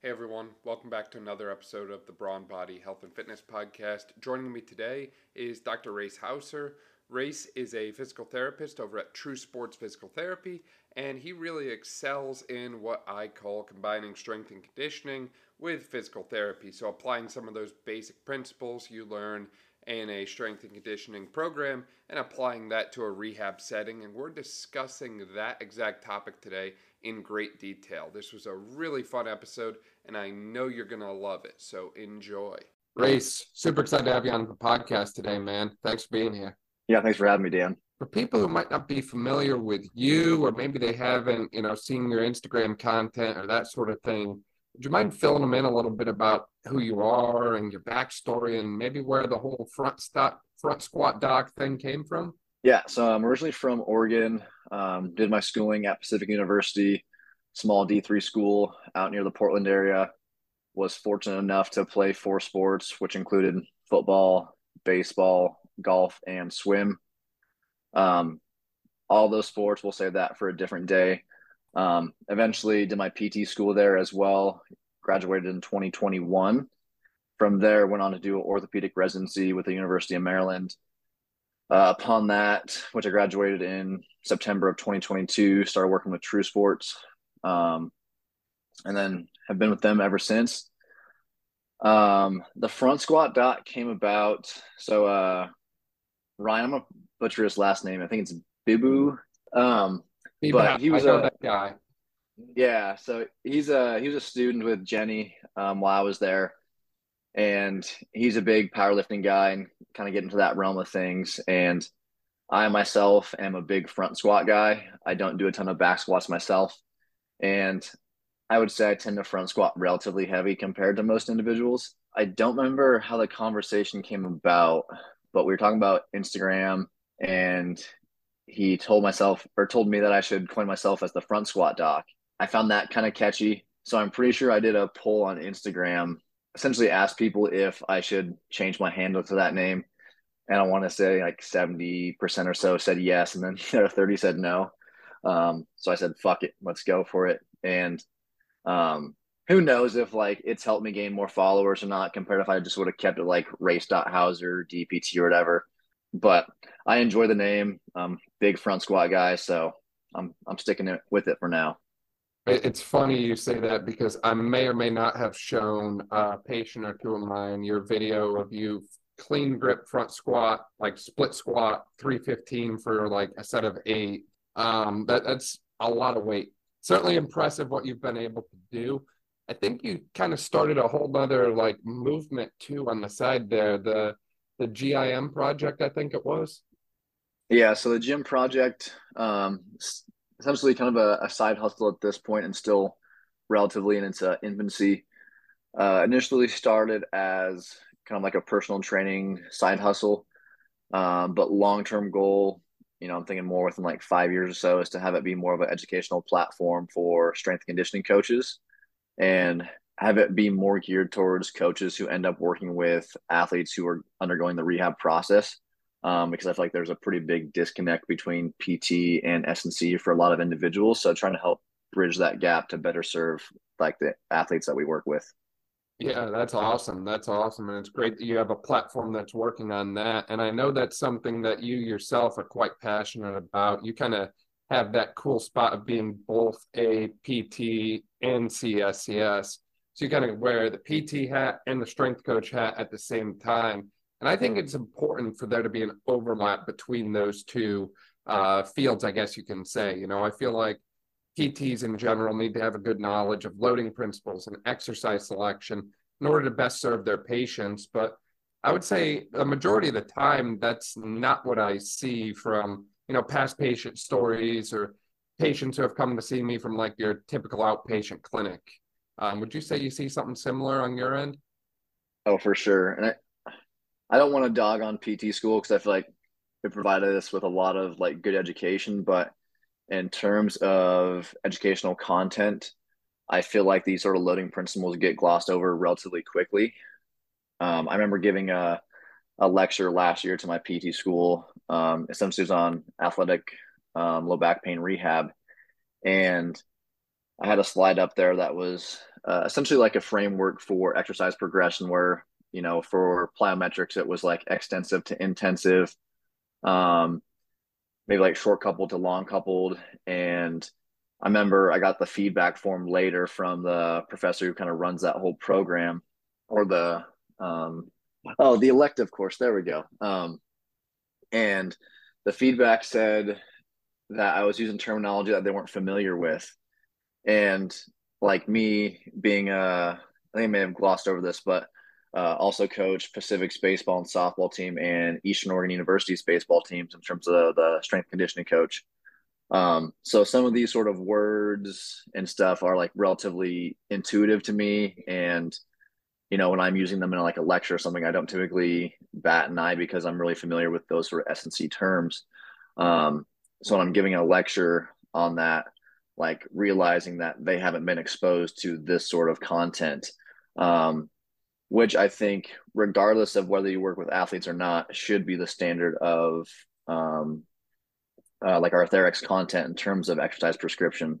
Hey everyone, welcome back to another episode of the Brawn Body Health and Fitness Podcast. Joining me today is Dr. Rayce Houser. Rayce is a physical therapist over at True Sports Physical Therapy, and he really excels in what I call combining strength and conditioning with physical therapy. So, applying some of those basic principles you learn in a strength and conditioning program and applying that to a rehab setting. And we're discussing that exact topic today in great detail. This was a really fun episode, and I know you're going to love it. So enjoy. Rayce, super excited to have you on the podcast today, man. Thanks for being here. Yeah, thanks for having me, Dan. For people who might not be familiar with you, or maybe they haven't, you know, seen your Instagram content or that sort of thing, would you mind filling them in a little bit about who you are and your backstory and maybe where the whole front stop front squat doc thing came from? Yeah, so I'm originally from Oregon. Um, did my schooling at Pacific University, small D3 school out near the Portland area. Was fortunate enough to play four sports, which included football, baseball, golf, and swim. Um, all those sports, we'll save that for a different day. Um, eventually, did my PT school there as well. Graduated in 2021. From there, went on to do orthopedic residency with the University of Maryland uh, upon that, which I graduated in September of 2022, started working with True Sports, um, and then have been with them ever since. Um, the front squat doc came about. So uh, Ryan, I'm gonna butcher his last name. I think it's Bibu. Um, but he was a that guy. Yeah, so he's a he was a student with Jenny um, while I was there, and he's a big powerlifting guy and kind of get into that realm of things. And I myself am a big front squat guy. I don't do a ton of back squats myself. And I would say I tend to front squat relatively heavy compared to most individuals. I don't remember how the conversation came about, but we were talking about Instagram and he told myself or told me that I should coin myself as the front squat doc. I found that kind of catchy. So I'm pretty sure I did a poll on Instagram essentially asked people if I should change my handle to that name. And I want to say like 70% or so said yes. And then the other 30 said no. Um, so I said, fuck it, let's go for it. And um, who knows if like it's helped me gain more followers or not compared if I just would have kept it like race.hauser, DPT or whatever. But I enjoy the name. Um, big front squat guy. So I'm, I'm sticking it with it for now. It's funny you say that because I may or may not have shown a patient or two of mine your video of you clean grip front squat, like split squat, 315 for like a set of eight. Um, that, that's a lot of weight. Certainly impressive what you've been able to do. I think you kind of started a whole other like movement too on the side there. The the GIM project, I think it was. Yeah, so the GIM project um, essentially kind of a, a, side hustle at this point and still relatively in its uh, infancy. Uh, initially started as kind of like a personal training side hustle, um, but long term goal, you know, I'm thinking more within like five years or so, is to have it be more of an educational platform for strength conditioning coaches, and have it be more geared towards coaches who end up working with athletes who are undergoing the rehab process um, because I feel like there's a pretty big disconnect between PT and S&C for a lot of individuals. So trying to help bridge that gap to better serve like the athletes that we work with. Yeah, that's awesome. That's awesome. And it's great that you have a platform that's working on that. And I know that's something that you yourself are quite passionate about. You kind of have that cool spot of being both a PT and CSCS. So you kind of wear the PT hat and the strength coach hat at the same time. And I think it's important for there to be an overlap between those two uh, fields, I guess you can say. You know, I feel like PTs in general need to have a good knowledge of loading principles and exercise selection in order to best serve their patients. But I would say the majority of the time, that's not what I see from, you know, past patient stories or patients who have come to see me from like your typical outpatient clinic. Um, would you say you see something similar on your end? Oh, for sure. And I, I don't want to dog on PT school because I feel like it provided us with a lot of like good education, but in terms of educational content, I feel like these sort of loading principles get glossed over relatively quickly. Um, I remember giving a a lecture last year to my PT school. Um, essentially, was on athletic um, low back pain rehab, and I had a slide up there that was uh, essentially like a framework for exercise progression where, you know, for plyometrics, it was like extensive to intensive, um, maybe like short coupled to long coupled. And I remember I got the feedback form later from the professor who kind of runs that whole program or the, um, oh, the elective course. There we go. Um, and the feedback said that I was using terminology that they weren't familiar with. And like me being a, I think I may have glossed over this, but uh, also coach Pacific's baseball and softball team and Eastern Oregon University's baseball teams in terms of the strength conditioning coach. Um, so some of these sort of words and stuff are like relatively intuitive to me. And, you know, when I'm using them in like a lecture or something, I don't typically bat an eye because I'm really familiar with those sort of S&C terms. Um, so when I'm giving a lecture on that, like realizing that they haven't been exposed to this sort of content, um, which I think, regardless of whether you work with athletes or not, should be the standard of um, uh, like content in terms of exercise prescription.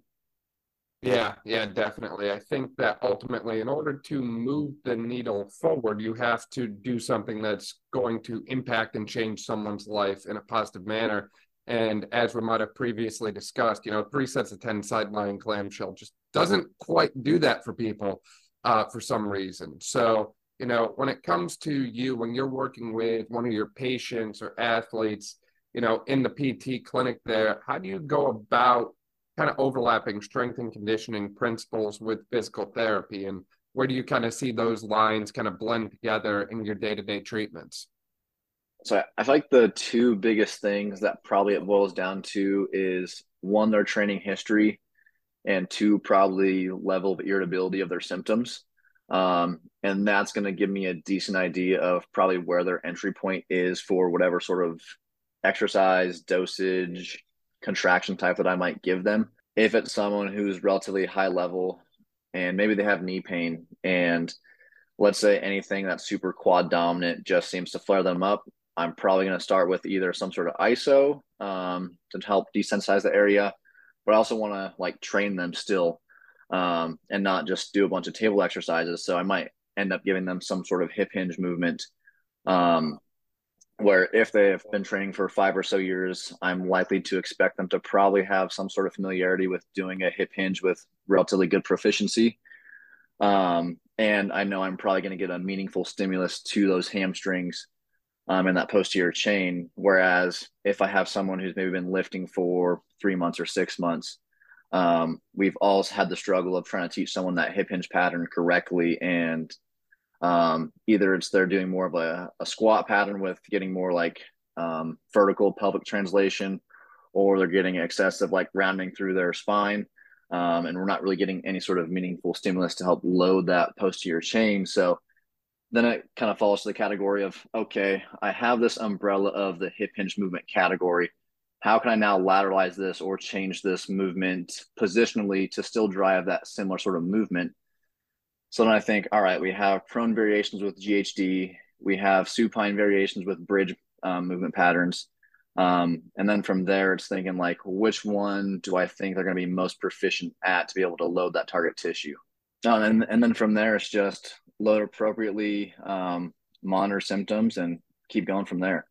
Yeah, yeah, definitely. I think that ultimately, in order to move the needle forward, you have to do something that's going to impact and change someone's life in a positive manner. And as we might have previously discussed, you know, three sets of 10 side lying clamshell just doesn't quite do that for people uh, for some reason. So, you know, when it comes to you, when you're working with one of your patients or athletes, you know, in the PT clinic there, how do you go about kind of overlapping strength and conditioning principles with physical therapy? And where do you kind of see those lines kind of blend together in your day to day treatments? So I like the two biggest things that probably it boils down to is one, their training history, and two, probably level of irritability of their symptoms. Um, and that's going to give me a decent idea of probably where their entry point is for whatever sort of exercise, dosage, contraction type that I might give them. If it's someone who's relatively high level and maybe they have knee pain and let's say anything that's super quad dominant just seems to flare them up, I'm probably going to start with either some sort of ISO um, to help desensitize the area, but I also want to like train them still um, and not just do a bunch of table exercises. So I might end up giving them some sort of hip hinge movement. Um, where if they have been training for five or so years, I'm likely to expect them to probably have some sort of familiarity with doing a hip hinge with relatively good proficiency. Um, and I know I'm probably going to get a meaningful stimulus to those hamstrings um, in that posterior chain. Whereas if I have someone who's maybe been lifting for three months or six months, um, we've all had the struggle of trying to teach someone that hip hinge pattern correctly. And um, either it's they're doing more of a, a squat pattern with getting more like um, vertical pelvic translation, or they're getting excessive like rounding through their spine. Um, and we're not really getting any sort of meaningful stimulus to help load that posterior chain. So then it kind of falls to the category of okay, I have this umbrella of the hip hinge movement category. How can I now lateralize this or change this movement positionally to still drive that similar sort of movement? So then I think, all right, we have prone variations with GHD, we have supine variations with bridge um, movement patterns. Um, and then from there, it's thinking like, which one do I think they're going to be most proficient at to be able to load that target tissue? Oh, and, and then from there, it's just load appropriately, um, monitor symptoms, and keep going from there.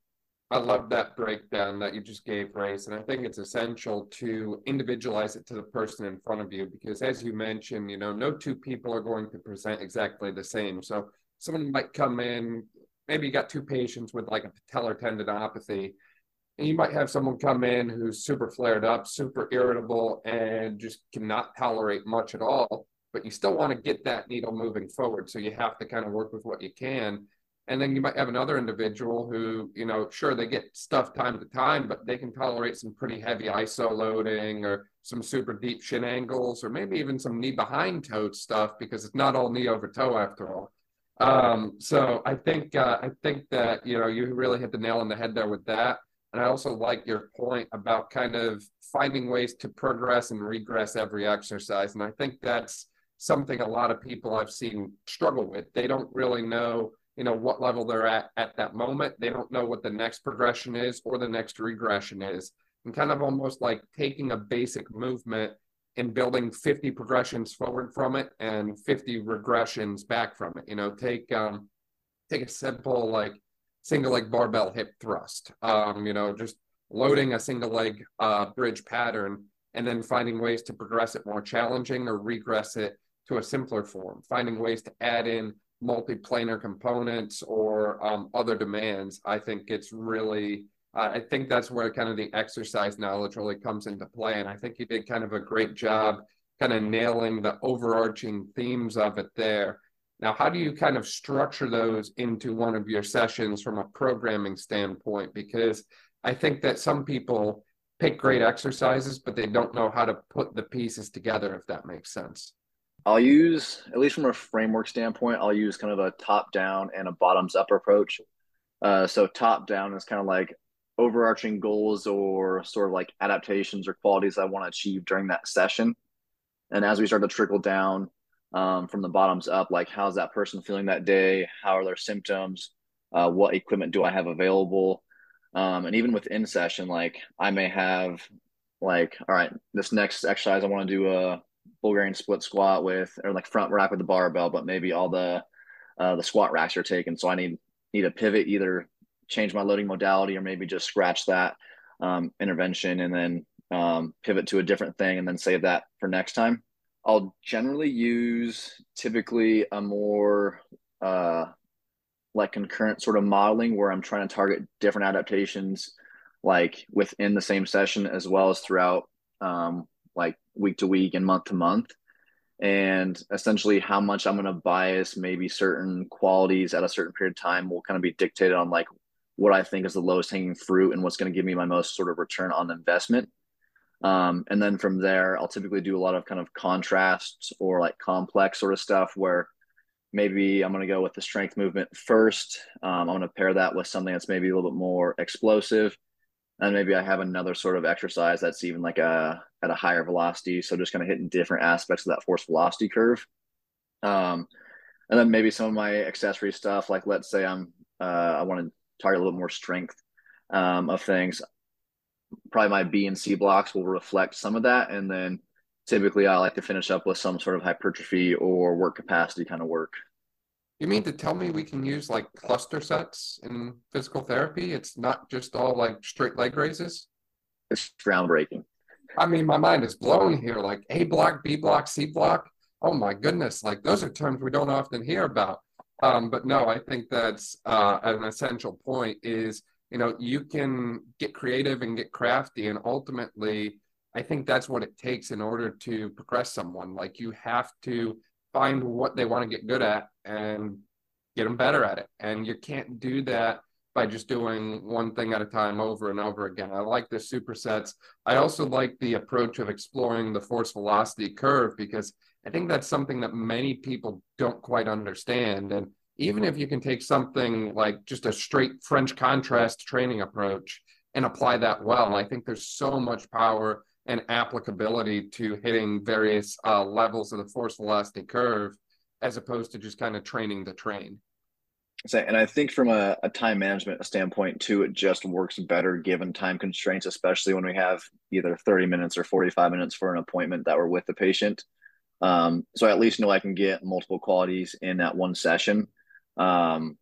I love that breakdown that you just gave, Rayce. And I think it's essential to individualize it to the person in front of you because, as you mentioned, you know, no two people are going to present exactly the same. So someone might come in, maybe you got two patients with like a patellar tendinopathy, and you might have someone come in who's super flared up, super irritable, and just cannot tolerate much at all but you still want to get that needle moving forward. So you have to kind of work with what you can. And then you might have another individual who, you know, sure, they get stuff time to time, but they can tolerate some pretty heavy ISO loading or some super deep shin angles or maybe even some knee behind toe stuff because it's not all knee over toe after all. Um, so I think uh, I think that you know you really hit the nail on the head there with that. And I also like your point about kind of finding ways to progress and regress every exercise. And I think that's something a lot of people I've seen struggle with. They don't really know, you know, what level they're at at that moment. They don't know what the next progression is or the next regression is. And kind of almost like taking a basic movement and building 50 progressions forward from it and 50 regressions back from it. You know, take um, take a simple like single leg barbell hip thrust. Um, you know, just loading a single leg uh, bridge pattern and then finding ways to progress it more challenging or regress it to a simpler form, finding ways to add in multi-planar components or um, other demands. I think it's really I think that's where kind of the exercise knowledge really comes into play. And I think you did kind of a great job kind of nailing the overarching themes of it there. Now, how do you kind of structure those into one of your sessions from a programming standpoint? Because I think that some people pick great exercises, but they don't know how to put the pieces together, if that makes sense. I'll use, at least from a framework standpoint, I'll use kind of a top down and a bottoms up approach. Uh, so, top down is kind of like overarching goals or sort of like adaptations or qualities I want to achieve during that session. And as we start to trickle down um, from the bottoms up, like how's that person feeling that day? How are their symptoms? Uh, what equipment do I have available? Um, and even within session, like I may have like, all right, this next exercise I want to do a Bulgarian split squat with, or like front rack with the barbell, but maybe all the uh, the squat racks are taken. So I need need a pivot either change my loading modality or maybe just scratch that um, intervention and then um, pivot to a different thing and then save that for next time. I'll generally use typically a more uh, like concurrent sort of modeling where I'm trying to target different adaptations like within the same session as well as throughout um, like week to week and month to month and essentially how much i'm going to bias maybe certain qualities at a certain period of time will kind of be dictated on like what I think is the lowest hanging fruit and what's going to give me my most sort of return on investment. Um, and then from there, I'll typically do a lot of kind of contrasts or like complex sort of stuff where maybe I'm going to go with the strength movement first. Um, I'm going to pair that with something that's maybe a little bit more explosive. And maybe I have another sort of exercise that's even like a at a higher velocity. So just kind of hitting different aspects of that force velocity curve. Um, and then maybe some of my accessory stuff, like let's say I'm uh, I want to target a little more strength um, of things. Probably my B and C blocks will reflect some of that, and then typically I like to finish up with some sort of hypertrophy or work capacity kind of work. You mean to tell me we can use like cluster sets in physical therapy? It's not just all like straight leg raises? It's groundbreaking. I mean, my mind is blown here. Like A block, B block, C block. Oh my goodness. Like those are terms we don't often hear about. Um, but no, I think that's uh, an essential point is, you know, you can get creative and get crafty. And ultimately, I think that's what it takes in order to progress someone. Like you have to find what they want to get good at and get them better at it. And you can't do that by just doing one thing at a time over and over again. I like the supersets. I also like the approach of exploring the force velocity curve because I think that's something that many people don't quite understand. And even if you can take something like just a straight French contrast training approach and apply that well, I think there's so much power and applicability to hitting various uh, levels of the force velocity curve as opposed to just kind of training the train. And I think from a, a, time management standpoint too, it just works better given time constraints, especially when we have either 30 minutes or 45 minutes for an appointment that we're with the patient. Um, so I at least know I can get multiple qualities in that one session. Um,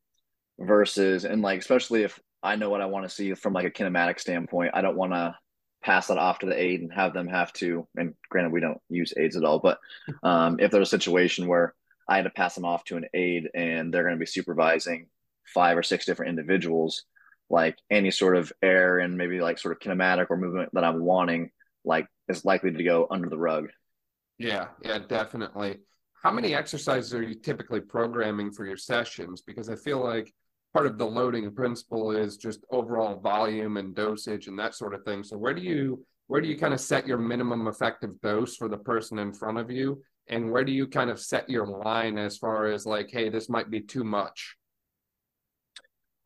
versus and like especially if I know what I want to see from like a kinematic standpoint, I don't want to pass that off to the aide and have them have to. And granted, we don't use aides at all, but um, if there's a situation where I had to pass them off to an aide and they're going to be supervising five or six different individuals, like any sort of air and maybe like sort of kinematic or movement that I'm wanting, like is likely to go under the rug. Yeah, yeah, definitely. How many exercises are you typically programming for your sessions? Because I feel like part of the loading principle is just overall volume and dosage and that sort of thing. So where do you where do you kind of set your minimum effective dose for the person in front of you? And where do you kind of set your line as far as like, hey, this might be too much?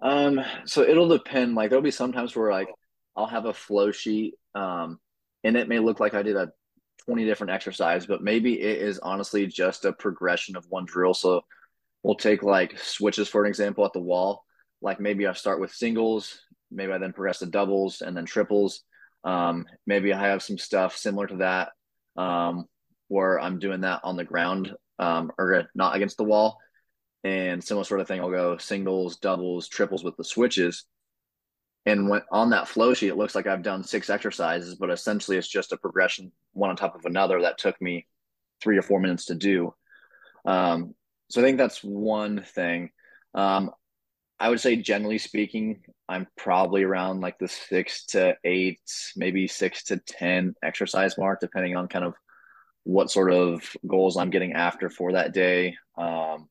Um, so it'll depend. Like there'll be sometimes where like I'll have a flow sheet, um, and it may look like I did a 20 different exercise, but maybe it is honestly just a progression of one drill. So we'll take like switches for an example at the wall. Like maybe I start with singles, maybe I then progress to doubles and then triples. Um, maybe I have some stuff similar to that um, where I'm doing that on the ground um, or not against the wall. And similar sort of thing, I'll go singles, doubles, triples with the switches. And when on that flow sheet, it looks like I've done six exercises, but essentially it's just a progression one on top of another that took me three or four minutes to do. Um, so I think that's one thing. Um, I would say, generally speaking, I'm probably around like the six to eight, maybe six to 10 exercise mark, depending on kind of what sort of goals I'm getting after for that day. Um,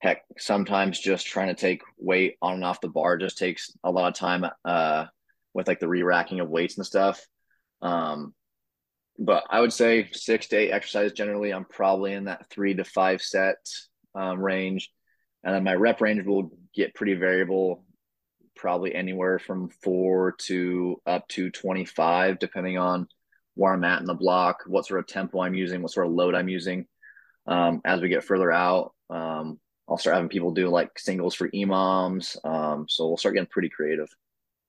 heck, sometimes just trying to take weight on and off the bar just takes a lot of time uh, with like the re racking of weights and stuff. Um, but I would say six to eight exercises generally. I'm probably in that three to five set um, range. And then my rep range will get pretty variable, probably anywhere from four to up to 25, depending on where I'm at in the block, what sort of tempo I'm using, what sort of load I'm using. Um, as we get further out, um, I'll start having people do like singles for EMOMs. Um, so we'll start getting pretty creative.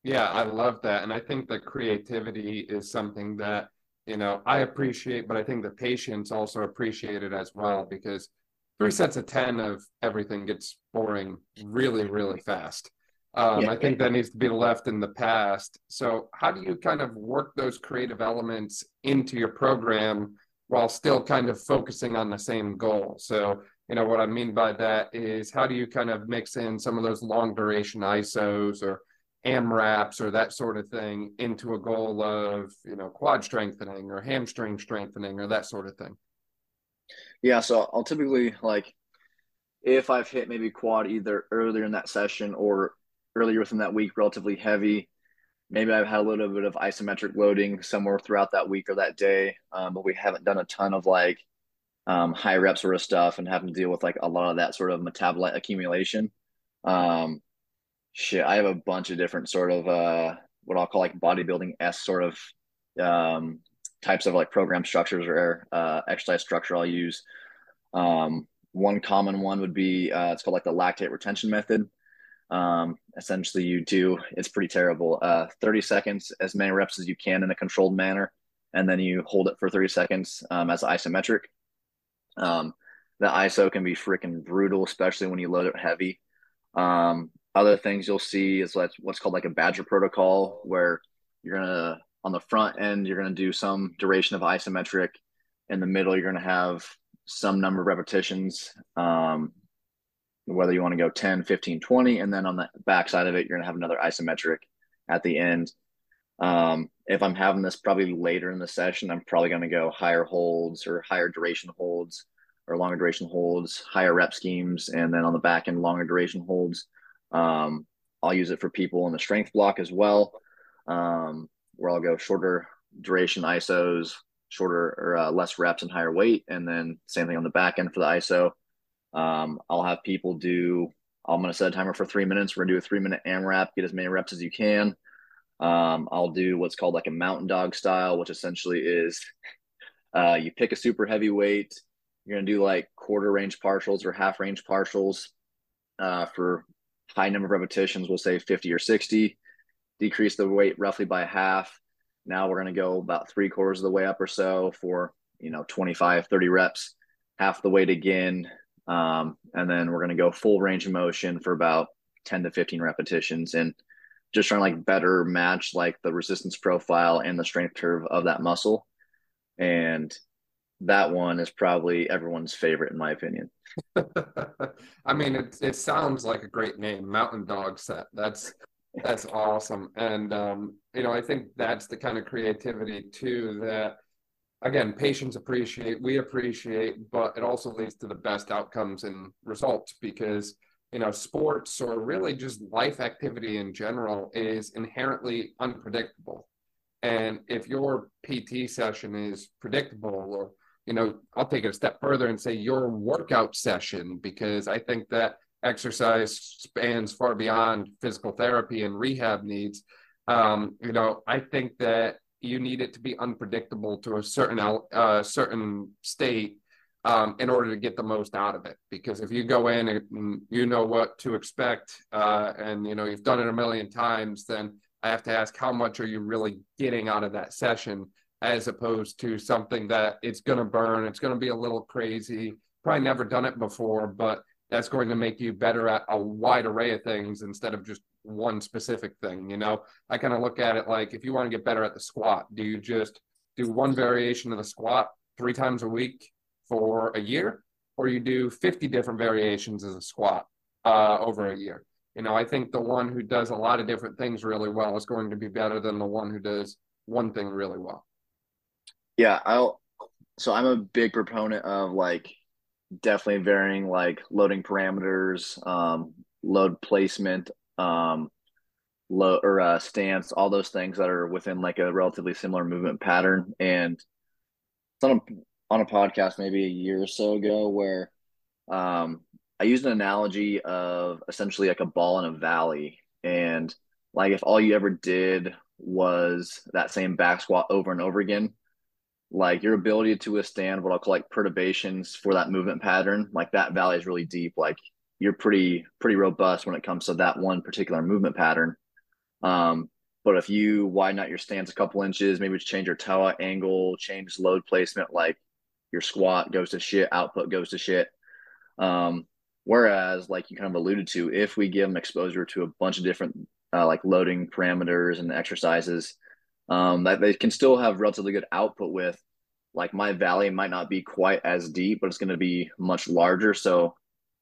Yeah, I love that. And I think that creativity is something that, you know, I appreciate, but I think the patients also appreciate it as well because three sets of 10 of everything gets boring really, really fast. Um, yeah. I think that needs to be left in the past. So, how do you kind of work those creative elements into your program while still kind of focusing on the same goal? So, you know, what I mean by that is how do you kind of mix in some of those long duration ISOs or AMRAPs or that sort of thing into a goal of, you know, quad strengthening or hamstring strengthening or that sort of thing? Yeah, so I'll typically like if I've hit maybe quad either earlier in that session or earlier within that week, relatively heavy. Maybe I've had a little bit of isometric loading somewhere throughout that week or that day, um, but we haven't done a ton of like um, high rep sort of stuff and having to deal with like a lot of that sort of metabolite accumulation. Um, shit, I have a bunch of different sort of uh, what I'll call like bodybuilding s sort of um, types of like program structures or uh, exercise structure I'll use. Um, one common one would be uh, it's called like the lactate retention method. Um, essentially, you do it's pretty terrible. Uh, 30 seconds, as many reps as you can in a controlled manner, and then you hold it for 30 seconds um, as isometric. Um, the ISO can be freaking brutal, especially when you load it heavy. Um, other things you'll see is what's called like a Badger protocol, where you're gonna on the front end, you're to do some duration of isometric. In the middle, you're to have some number of repetitions, um, whether you want to go 10, 15, 20. And then on the back side of it, you're going to have another isometric at the end. Um, if I'm having this probably later in the session, I'm probably going to go higher holds or higher duration holds or longer duration holds, higher rep schemes, and then on the back end, longer duration holds. Um, I'll use it for people in the strength block as well. Um, where I'll go shorter duration ISOs, shorter or uh, less reps and higher weight, and then same thing on the back end for the ISO. Um, I'll have people do. I'm going to set a timer for three minutes. We're going to do a three minute AMRAP, get as many reps as you can. Um, I'll do what's called like a mountain dog style, which essentially is uh, you pick a super heavy weight. You're going to do like quarter range partials or half range partials uh, for high number of repetitions. We'll say 50 or 60 decrease the weight roughly by half. Now we're going to go about three quarters of the way up or so for, you know, 25, 30 reps, half the weight again. Um, and then we're going to go full range of motion for about 10 to 15 repetitions and just trying to like better match like the resistance profile and the strength curve of that muscle. And that one is probably everyone's favorite in my opinion. I mean, it it sounds like a great name, Mountain Dog Set. That's that's awesome. And, um, you know, I think that's the kind of creativity too that, again, patients appreciate, we appreciate, but it also leads to the best outcomes and results because, you know, sports or really just life activity in general is inherently unpredictable. And if your PT session is predictable or, you know, I'll take it a step further and say your workout session, because I think that exercise spans far beyond physical therapy and rehab needs. Um, you know, I think that you need it to be unpredictable to a certain uh, certain state um, in order to get the most out of it. Because if you go in and you know what to expect, uh, and you know you've done it a million times, then I have to ask how much are you really getting out of that session as opposed to something that it's going to burn. It's going to be a little crazy. Probably never done it before, but that's going to make you better at a wide array of things instead of just one specific thing. You know, I kind of look at it like if you want to get better at the squat, do you just do one variation of the squat three times a week for a year, or you do 50 different variations of the squat uh, over a year? You know, I think the one who does a lot of different things really well is going to be better than the one who does one thing really well. Yeah, I'll. So I'm a big proponent of like definitely varying like loading parameters, um, load placement, um, low or uh, stance, all those things that are within like a relatively similar movement pattern. And on a, on a podcast maybe a year or so ago where um, I used an analogy of essentially like a ball in a valley. And like if all you ever did was that same back squat over and over again, like your ability to withstand what I'll call like perturbations for that movement pattern, like that valley is really deep. Like you're pretty pretty robust when it comes to that one particular movement pattern. Um, but if you widen out your stance a couple inches, maybe change your toe angle, change load placement, like your squat goes to shit, output goes to shit. Um, whereas, like you kind of alluded to, if we give them exposure to a bunch of different uh, like loading parameters and exercises, um, that they can still have relatively good output with. Like my valley might not be quite as deep, but it's going to be much larger. So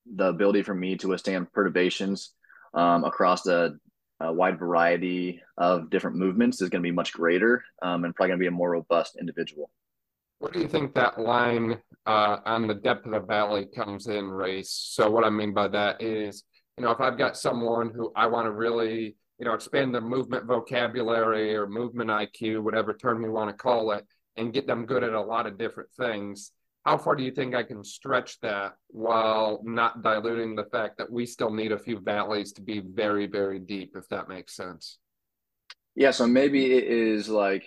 the ability for me to withstand perturbations um, across a, a, wide variety of different movements is going to be much greater um, and probably going to be a more robust individual. What do you think that line uh, on the depth of the valley comes in Rayce? So what I mean by that is, you know, if I've got someone who I want to really you know, expand their movement vocabulary or movement IQ, whatever term you want to call it, and get them good at a lot of different things. How far do you think I can stretch that while not diluting the fact that we still need a few valleys to be very, very deep, if that makes sense? Yeah, so maybe it is like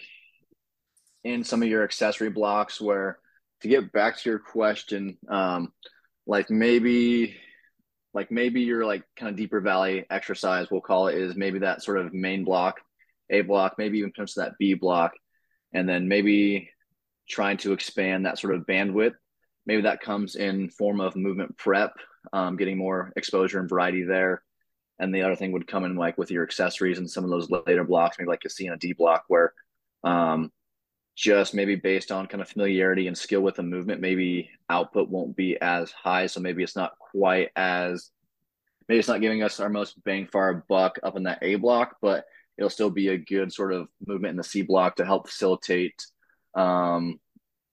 in some of your accessory blocks where to get back to your question, um, like maybe like maybe your like kind of deeper valley exercise we'll call it is maybe that sort of main block a block maybe even comes to that b block and then maybe trying to expand that sort of bandwidth maybe that comes in form of movement prep um, getting more exposure and variety there and the other thing would come in like with your accessories and some of those later blocks maybe like you see in a d block where um, just maybe based on kind of familiarity and skill with the movement, maybe output won't be as high. So maybe it's not quite as maybe it's not giving us our most bang for our buck up in that A block, but it'll still be a good sort of movement in the C block to help facilitate um,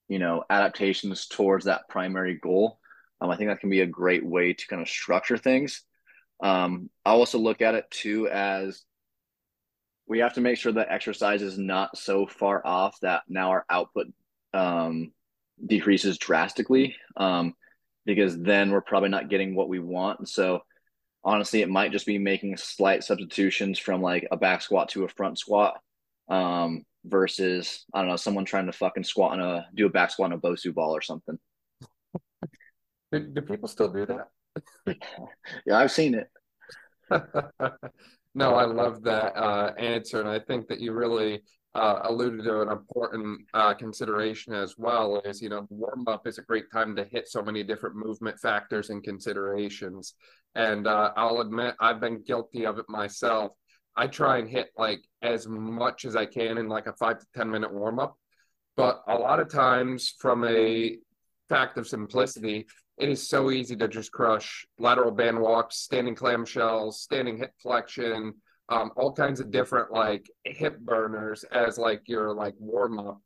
you know, adaptations towards that primary goal. Um, I think that can be a great way to kind of structure things. Um, I also look at it too as we have to make sure that exercise is not so far off that now our output um, decreases drastically um, because then we're probably not getting what we want. So honestly, it might just be making slight substitutions from like a back squat to a front squat um, versus I don't know someone trying to fucking squat on a do a back squat on a Bosu ball or something. Do, do people still do that? yeah, I've seen it. No, I love that uh, answer, and I think that you really uh, alluded to an important uh, consideration as well. Is you know, warm up is a great time to hit so many different movement factors and considerations. And uh, I'll admit, I've been guilty of it myself. I try and hit like as much as I can in like a five to ten minute warm up, but a lot of times, from a fact of simplicity, it is so easy to just crush lateral band walks, standing clamshells, standing hip flexion, um, all kinds of different like hip burners as like your like warm up.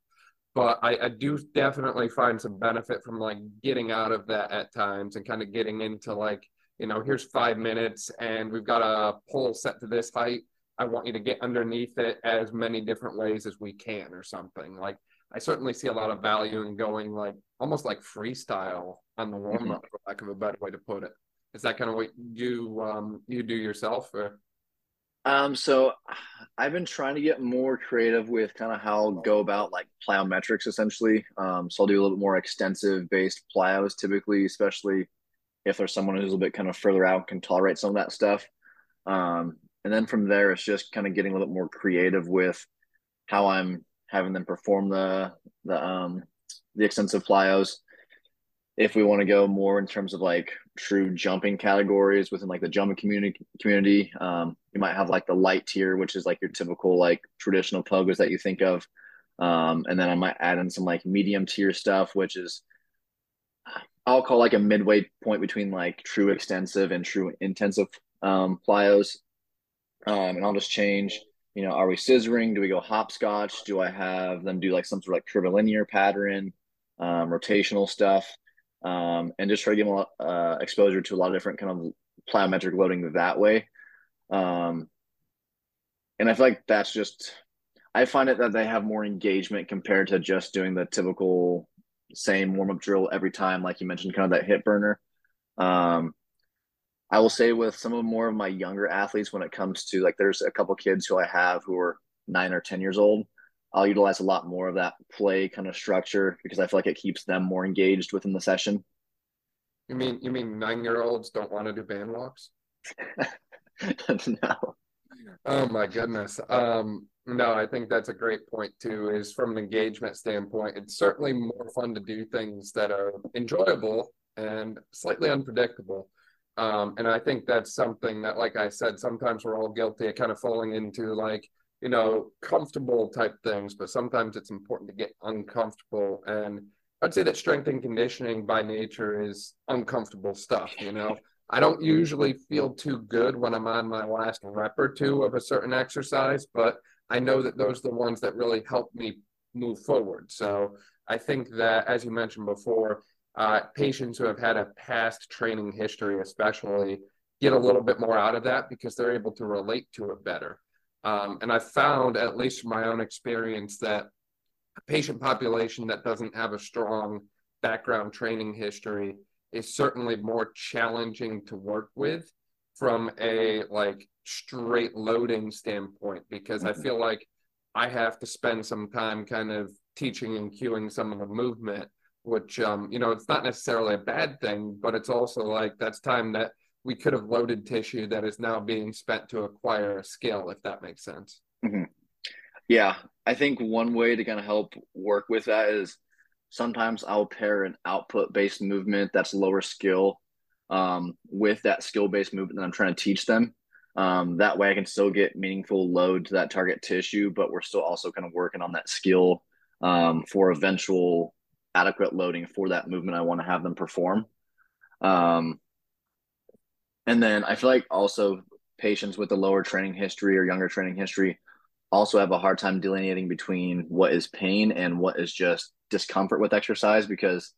But I, I do definitely find some benefit from like getting out of that at times and kind of getting into like, you know, here's five minutes and we've got a pull set to this height. I want you to get underneath it as many different ways as we can or something. Like I certainly see a lot of value in going like almost like freestyle on the warm up, mm-hmm. for lack of a better way to put it. Is that kind of what you um, you do yourself? Or? Um, so I've been trying to get more creative with kind of how I'll go about like plyometrics essentially. Um, so I'll do a little bit more extensive based plyos typically, especially if there's someone who's a little bit kind of further out can tolerate some of that stuff. Um, and then from there, it's just kind of getting a little bit more creative with how I'm having them perform the the um the extensive plyos. If we want to go more in terms of like true jumping categories within like the jumping community community, um, you might have like the light tier, which is like your typical like traditional pogos that you think of. Um, and then I might add in some like medium tier stuff, which is I'll call like a midway point between like true extensive and true intensive um, plyos. Um, and I'll just change, you know, are we scissoring? Do we go hopscotch? Do I have them do like some sort of like curvilinear pattern, um, rotational stuff, um, and just try to give them uh, exposure to a lot of different kind of plyometric loading that way. Um, and I feel like that's just, I find it that they have more engagement compared to just doing the typical same warm up drill every time, like you mentioned, kind of that hip burner. Um, I will say with some of more of my younger athletes, when it comes to like, there's a couple kids who I have who are nine or 10 years old. I'll utilize a lot more of that play kind of structure because I feel like it keeps them more engaged within the session. You mean you mean nine year olds don't want to do band walks? no. Oh my goodness. Um, no, I think that's a great point too. Is from an engagement standpoint, it's certainly more fun to do things that are enjoyable and slightly unpredictable. Um, and I think that's something that, like I said, sometimes we're all guilty of kind of falling into like, you know, comfortable type things, but sometimes it's important to get uncomfortable. And I'd say that strength and conditioning by nature is uncomfortable stuff, you know. I don't usually feel too good when I'm on my last rep or two of a certain exercise, but I know that those are the ones that really help me move forward. So I think that, as you mentioned before, uh, patients who have had a past training history, especially, get a little bit more out of that because they're able to relate to it better. Um, and I found, at least from my own experience, that a patient population that doesn't have a strong background training history is certainly more challenging to work with from a like straight loading standpoint because I mm-hmm. feel like I have to spend some time kind of teaching and cueing some of the movement, which um, you know, it's not necessarily a bad thing, but it's also like that's time that we could have loaded tissue that is now being spent to acquire a skill, if that makes sense. Mm-hmm. Yeah, I think one way to kind of help work with that is sometimes I'll pair an output based movement that's lower skill um, with that skill based movement that I'm trying to teach them. Um, that way I can still get meaningful load to that target tissue, but we're still also kind of working on that skill um, for eventual adequate loading for that movement I want to have them perform. Um, and then I feel like also patients with a lower training history or younger training history also have a hard time delineating between what is pain and what is just discomfort with exercise because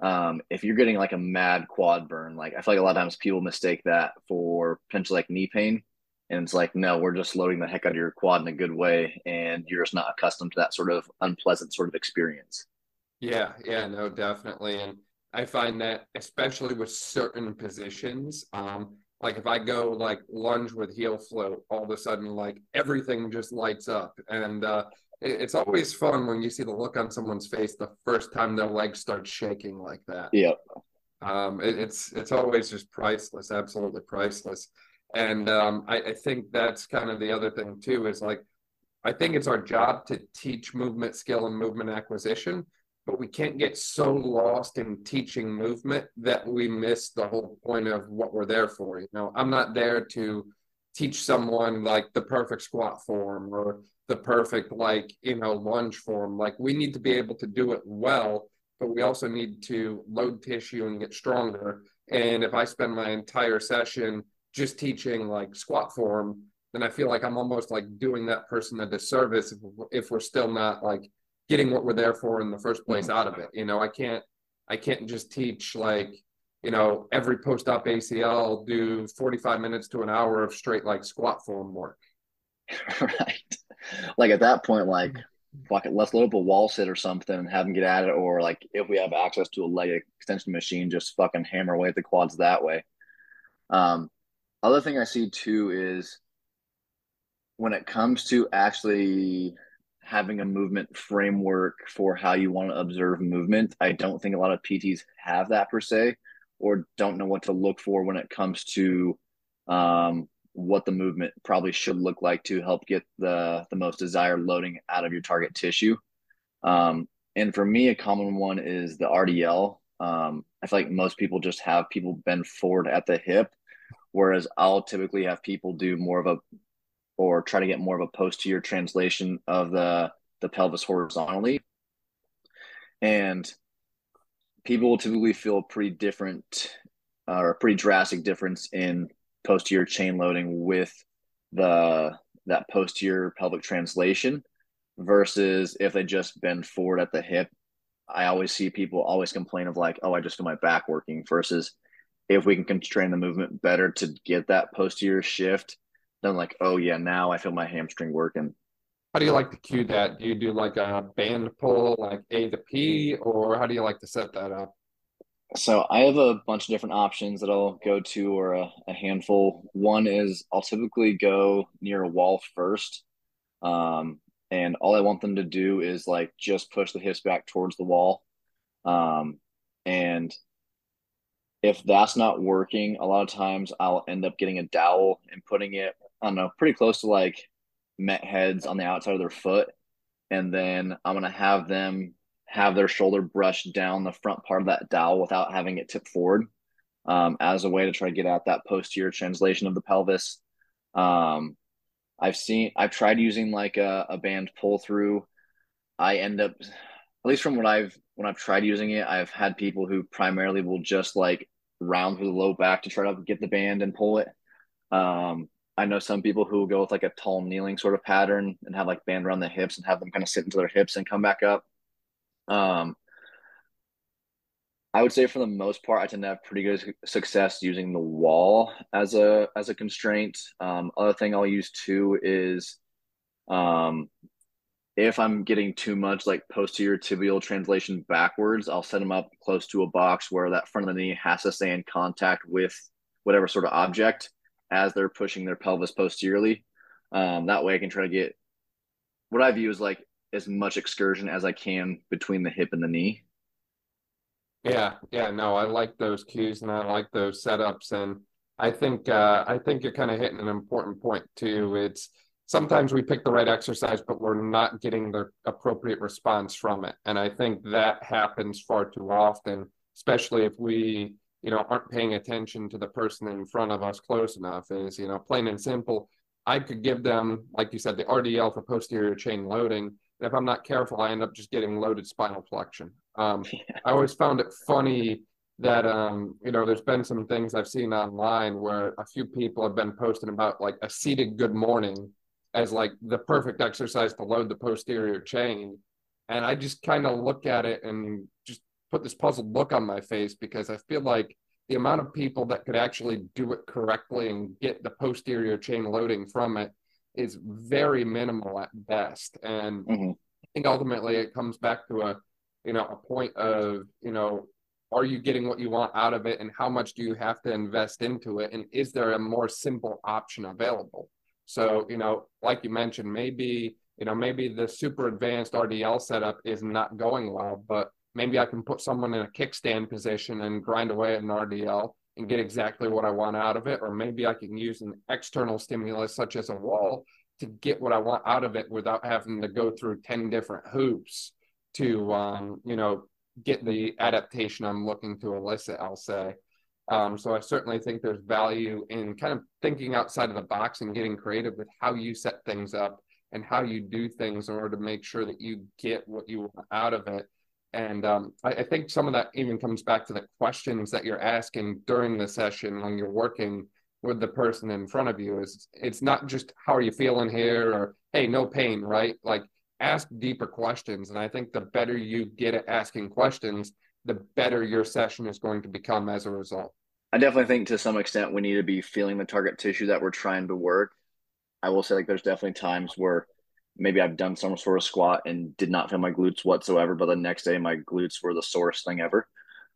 um, if you're getting like a mad quad burn, like I feel like a lot of times people mistake that for potentially like knee pain. And it's like, no, we're just loading the heck out of your quad in a good way. And you're just not accustomed to that sort of unpleasant sort of experience. Yeah, yeah, no, definitely. And I find that especially with certain positions, um, like if I go like lunge with heel float, all of a sudden like everything just lights up. And uh, it's always fun when you see the look on someone's face the first time their legs start shaking like that. Yep. Um, it, it's it's always just priceless, absolutely priceless. And um, I, I think that's kind of the other thing too is like I think it's our job to teach movement skill and movement acquisition, but we can't get so lost in teaching movement that we miss the whole point of what we're there for. You know, I'm not there to teach someone like the perfect squat form or the perfect like you know lunge form like we need to be able to do it well but we also need to load tissue and get stronger and if i spend my entire session just teaching like squat form then i feel like i'm almost like doing that person a disservice if, if we're still not like getting what we're there for in the first place out of it you know i can't i can't just teach like you know every post-op acl do 45 minutes to an hour of straight like squat form work right like at that point, like fuck it, let's load up a wall sit or something and have them get at it. Or like if we have access to a leg extension machine, just fucking hammer away at the quads that way. Um, other thing I see too is when it comes to actually having a movement framework for how you want to observe movement, I don't think a lot of PTs have that per se, or don't know what to look for when it comes to um, what the movement probably should look like to help get the the most desired loading out of your target tissue. Um, and for me, a common one is the RDL. Um, I feel like most people just have people bend forward at the hip, whereas I'll typically have people do more of a or try to get more of a posterior translation of the the pelvis horizontally. And people will typically feel a pretty different uh, or a pretty drastic difference in posterior chain loading with the that posterior pelvic translation versus if they just bend forward at the hip. I always see people always complain of like, oh, I just feel my back working versus if we can constrain the movement better to get that posterior shift, then like, oh yeah, now I feel my hamstring working. How do you like to cue that? Do you do like a band pull, like A to P, or how do you like to set that up? So I have a bunch of different options that I'll go to, or a, a handful. One is I'll typically go near a wall first, um, and all I want them to do is like just push the hips back towards the wall, um, and if that's not working, a lot of times I'll end up getting a dowel and putting it, I don't know, pretty close to like met heads on the outside of their foot. And then I'm going to have them have their shoulder brush down the front part of that dowel without having it tip forward um, as a way to try to get at that posterior translation of the pelvis. Um, I've seen, I've tried using like a, a band pull through. I end up, at least from what I've, when I've tried using it, I've had people who primarily will just like round through the low back to try to get the band and pull it. Um, I know some people who go with like a tall kneeling sort of pattern and have like band around the hips and have them kind of sit into their hips and come back up. Um, I would say for the most part, I tend to have pretty good success using the wall as a as a constraint. Um, other thing I'll use too is um, if I'm getting too much like posterior tibial translation backwards, I'll set them up close to a box where that front of the knee has to stay in contact with whatever sort of object as they're pushing their pelvis posteriorly. Um, that way I can try to get what I view as like as much excursion as I can between the hip and the knee. Yeah, yeah, no, I like those cues and I like those setups. And I think uh, I think you're kind of hitting an important point too. It's sometimes we pick the right exercise, but we're not getting the appropriate response from it. And I think that happens far too often, especially if we you know, aren't paying attention to the person in front of us close enough is, you know, plain and simple. I could give them, like you said, the RDL for posterior chain loading. And if I'm not careful, I end up just getting loaded spinal flexion. Um. I always found it funny that, um, you know, there's been some things I've seen online where a few people have been posting about like a seated good morning as like the perfect exercise to load the posterior chain. And I just kind of look at it and put this puzzled look on my face because I feel like the amount of people that could actually do it correctly and get the posterior chain loading from it is very minimal at best. And mm-hmm. I think ultimately it comes back to a, you know, a point of, you know, are you getting what you want out of it and how much do you have to invest into it? And is there a more simple option available? So, you know, like you mentioned, maybe, you know, maybe the super advanced RDL setup is not going well, but maybe I can put someone in a kickstand position and grind away at an RDL and get exactly what I want out of it. Or maybe I can use an external stimulus such as a wall to get what I want out of it without having to go through 10 different hoops to, um, you know, get the adaptation I'm looking to elicit, I'll say. Um, so I certainly think there's value in kind of thinking outside of the box and getting creative with how you set things up and how you do things in order to make sure that you get what you want out of it and um, I, I, think some of that even comes back to the questions that you're asking during the session when you're working with the person in front of you. Is it's not just how are you feeling here or hey, no pain, right? Like ask deeper questions. And I think the better you get at asking questions, the better your session is going to become as a result. I definitely think to some extent we need to be feeling the target tissue that we're trying to work. I will say like there's definitely times where maybe I've done some sort of squat and did not feel my glutes whatsoever, but the next day my glutes were the sorest thing ever.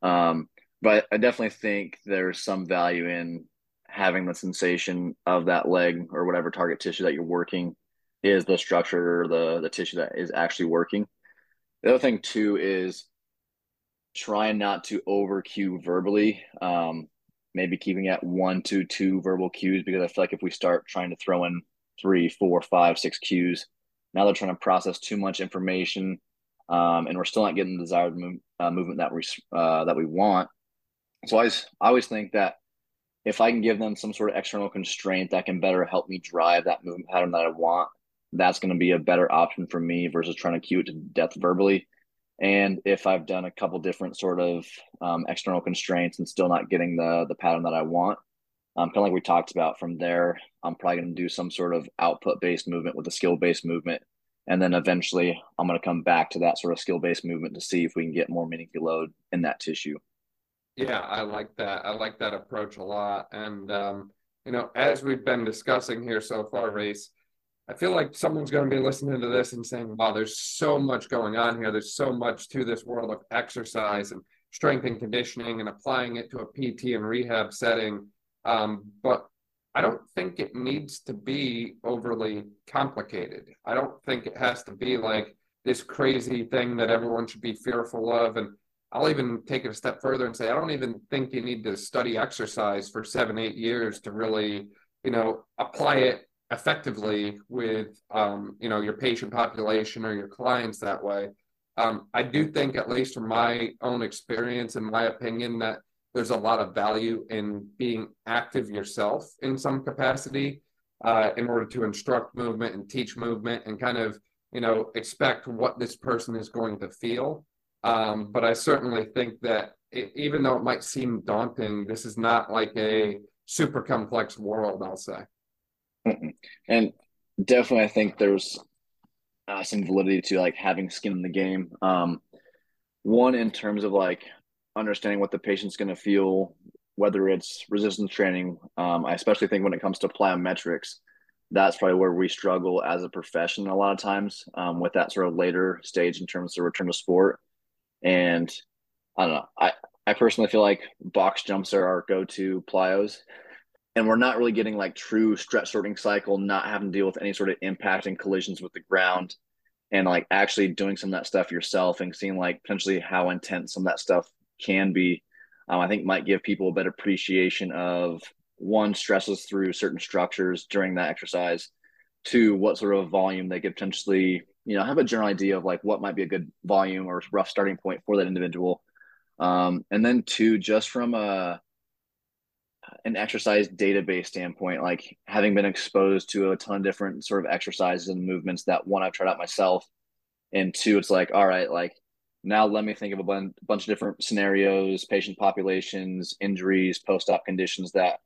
Um, but I definitely think there's some value in having the sensation of that leg or whatever target tissue that you're working is the structure the the tissue that is actually working. The other thing too is trying not to over cue verbally. Um, maybe keeping at one to two verbal cues because I feel like if we start trying to throw in three, four, five, six cues, now they're trying to process too much information, um, and we're still not getting the desired move, uh, movement that we uh, that we want. So I always, I always think that if I can give them some sort of external constraint that can better help me drive that movement pattern that I want, that's going to be a better option for me versus trying to cue it to death verbally. And if I've done a couple different sort of um, external constraints and still not getting the the pattern that I want, um, kind of like we talked about from there, I'm probably going to do some sort of output based movement with a skill based movement. And then eventually I'm going to come back to that sort of skill based movement to see if we can get more meaningful load in that tissue. Yeah, I like that. I like that approach a lot. And, um, you know, as we've been discussing here so far, Rayce I feel like someone's going to be listening to this and saying, wow, there's so much going on here. There's so much to this world of exercise and strength and conditioning and applying it to a PT and rehab setting. Um, but I don't think it needs to be overly complicated. I don't think it has to be like this crazy thing that everyone should be fearful of. And I'll even take it a step further and say, I don't even think you need to study exercise for seven, eight years to really, you know, apply it effectively with, um, you know, your patient population or your clients that way. Um, I do think, at least from my own experience and my opinion, that there's a lot of value in being active yourself in some capacity uh, in order to instruct movement and teach movement and kind of, you know, expect what this person is going to feel um, but I certainly think that it, even though it might seem daunting, this is not like a super complex world, I'll say. And definitely, I think there's uh, some validity to like having skin in the game. Um, one, in terms of like understanding what the patient's going to feel, whether it's resistance training. Um, I especially think when it comes to plyometrics, that's probably where we struggle as a profession a lot of times um, with that sort of later stage in terms of return to sport. And I don't know. I, I personally feel like box jumps are our go-to plyos. And we're not really getting like true stretch shortening cycle, not having to deal with any sort of impact and collisions with the ground and like actually doing some of that stuff yourself and seeing like potentially how intense some of that stuff can be. Um, I think might give people a better appreciation of one stresses through certain structures during that exercise, two what sort of volume they could potentially you know have a general idea of like what might be a good volume or rough starting point for that individual um, and then two just from a an exercise database standpoint like having been exposed to a ton of different sort of exercises and movements that one i've tried out myself and two it's like all right like now let me think of a bunch, of different scenarios patient populations injuries post-op conditions that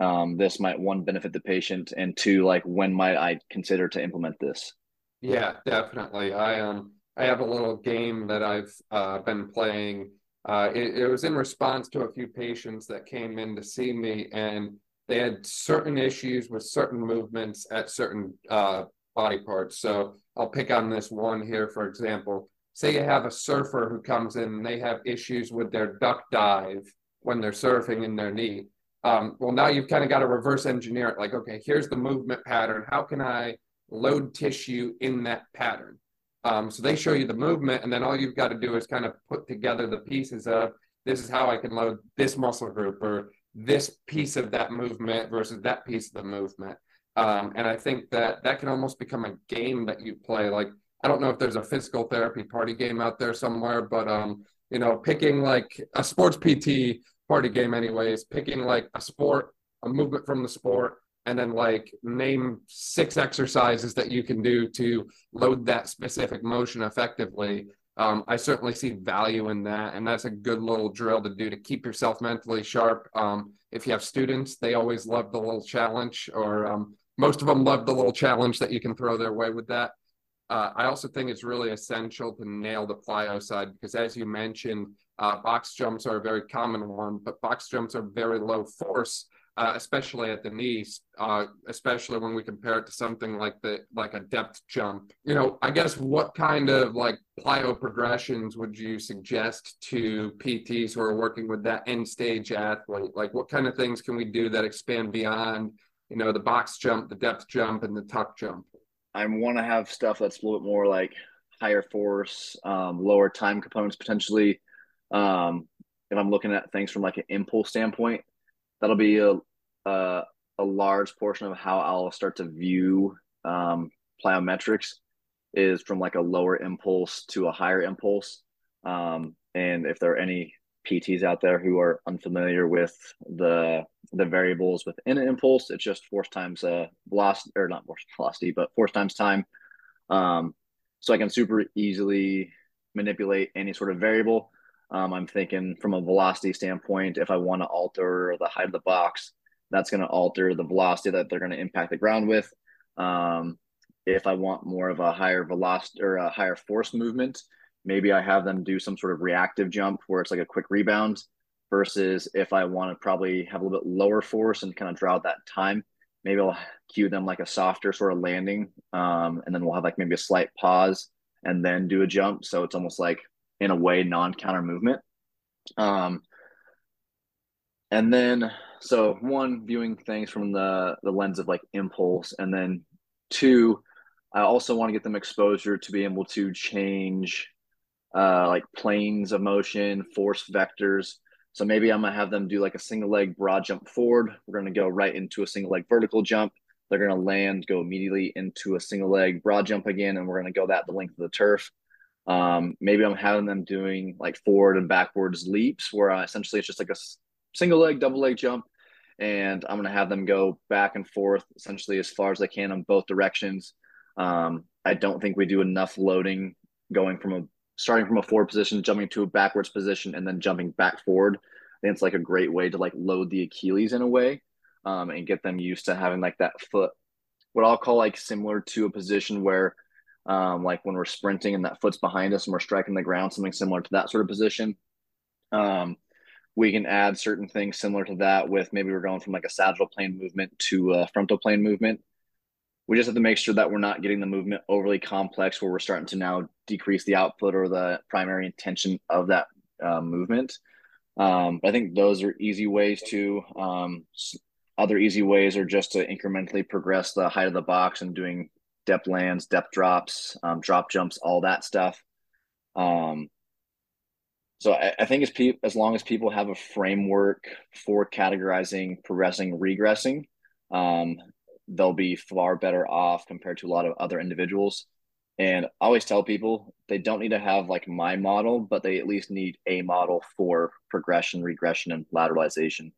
um, this might one benefit the patient and two like when might i consider to implement this yeah, definitely. I um I have a little game that I've uh, been playing. Uh, it, it was in response to a few patients that came in to see me, and they had certain issues with certain movements at certain uh, body parts. So I'll pick on this one here, for example. Say you have a surfer who comes in and they have issues with their duck dive when they're surfing in their knee. Um, well, now you've kind of got to reverse engineer it. Like, okay, here's the movement pattern. How can I load tissue in that pattern. Um, so they show you the movement, and then all you've got to do is kind of put together the pieces of this is how I can load this muscle group or this piece of that movement versus that piece of the movement. Um, and I think that that can almost become a game that you play. Like I don't know if there's a physical therapy party game out there somewhere, but um, you know, picking like a sports PT party game, anyways, picking like a sport, a movement from the sport, and then like name six exercises that you can do to load that specific motion effectively. Um, I certainly see value in that, and that's a good little drill to do to keep yourself mentally sharp. Um, if you have students, they always love the little challenge, or um, most of them love the little challenge that you can throw their way with that. Uh, I also think it's really essential to nail the plyo side because, as you mentioned, uh, box jumps are a very common one, but box jumps are very low force uh, especially at the knees, uh, especially when we compare it to something like the like a depth jump. You know, I guess what kind of like plyo progressions would you suggest to PTs who are working with that end stage athlete? Like, what kind of things can we do that expand beyond, you know, the box jump, the depth jump, and the tuck jump? I want to have stuff that's a little bit more like higher force, um, lower time components potentially. Um, if I'm looking at things from like an impulse standpoint, that'll be a, a, a large portion of how I'll start to view um, plyometrics is from like a lower impulse to a higher impulse. Um, and if there are any PTs out there who are unfamiliar with the the variables within an impulse, it's just force times uh, velocity or not force velocity, but force times time. Um, so I can super easily manipulate any sort of variable. Um, I'm thinking from a velocity standpoint, if I want to alter the height of the box, that's going to alter the velocity that they're going to impact the ground with. Um, if I want more of a higher velocity or a higher force movement, maybe I have them do some sort of reactive jump where it's like a quick rebound versus if I want to probably have a little bit lower force and kind of draw out that time, maybe I'll cue them like a softer sort of landing. Um, and then we'll have like maybe a slight pause and then do a jump. So it's almost like in a way non-counter movement. Um, and then so one viewing things from the the lens of like impulse and then two i also want to get them exposure to be able to change uh, like planes of motion force vectors. So maybe i'm to have them do like a single leg broad jump forward. We're to go right into a single leg vertical jump. They're to land go immediately into a single leg broad jump again and we're to go that the length of the turf. Um, maybe i'm having them doing like forward and backwards leaps where essentially it's just like a single leg double leg jump. And I'm to have them go back and forth essentially as far as they can in both directions. Um, I don't think we do enough loading going from a starting from a forward position, jumping to a backwards position, and then jumping back forward. Think it's like a great way to like load the Achilles in a way um, and get them used to having like that foot, what I'll call like similar to a position where um, like when we're sprinting and that foot's behind us and we're striking the ground, something similar to that sort of position. Um, we can add certain things similar to that with maybe we're going from like a sagittal plane movement to a frontal plane movement. We just have to make sure that we're not getting the movement overly complex where we're starting to now decrease the output or the primary intention of that uh, movement. Um, I think those are easy ways to. Um, other easy ways are just to incrementally progress the height of the box and doing depth lands, depth drops, um, drop jumps, all that stuff. Um, so I, I think as pe- as long as people have a framework for categorizing, progressing, regressing, um, they'll be far better off compared to a lot of other individuals. And I always tell people they don't need to have like my model, but they at least need a model for progression, regression, and lateralization.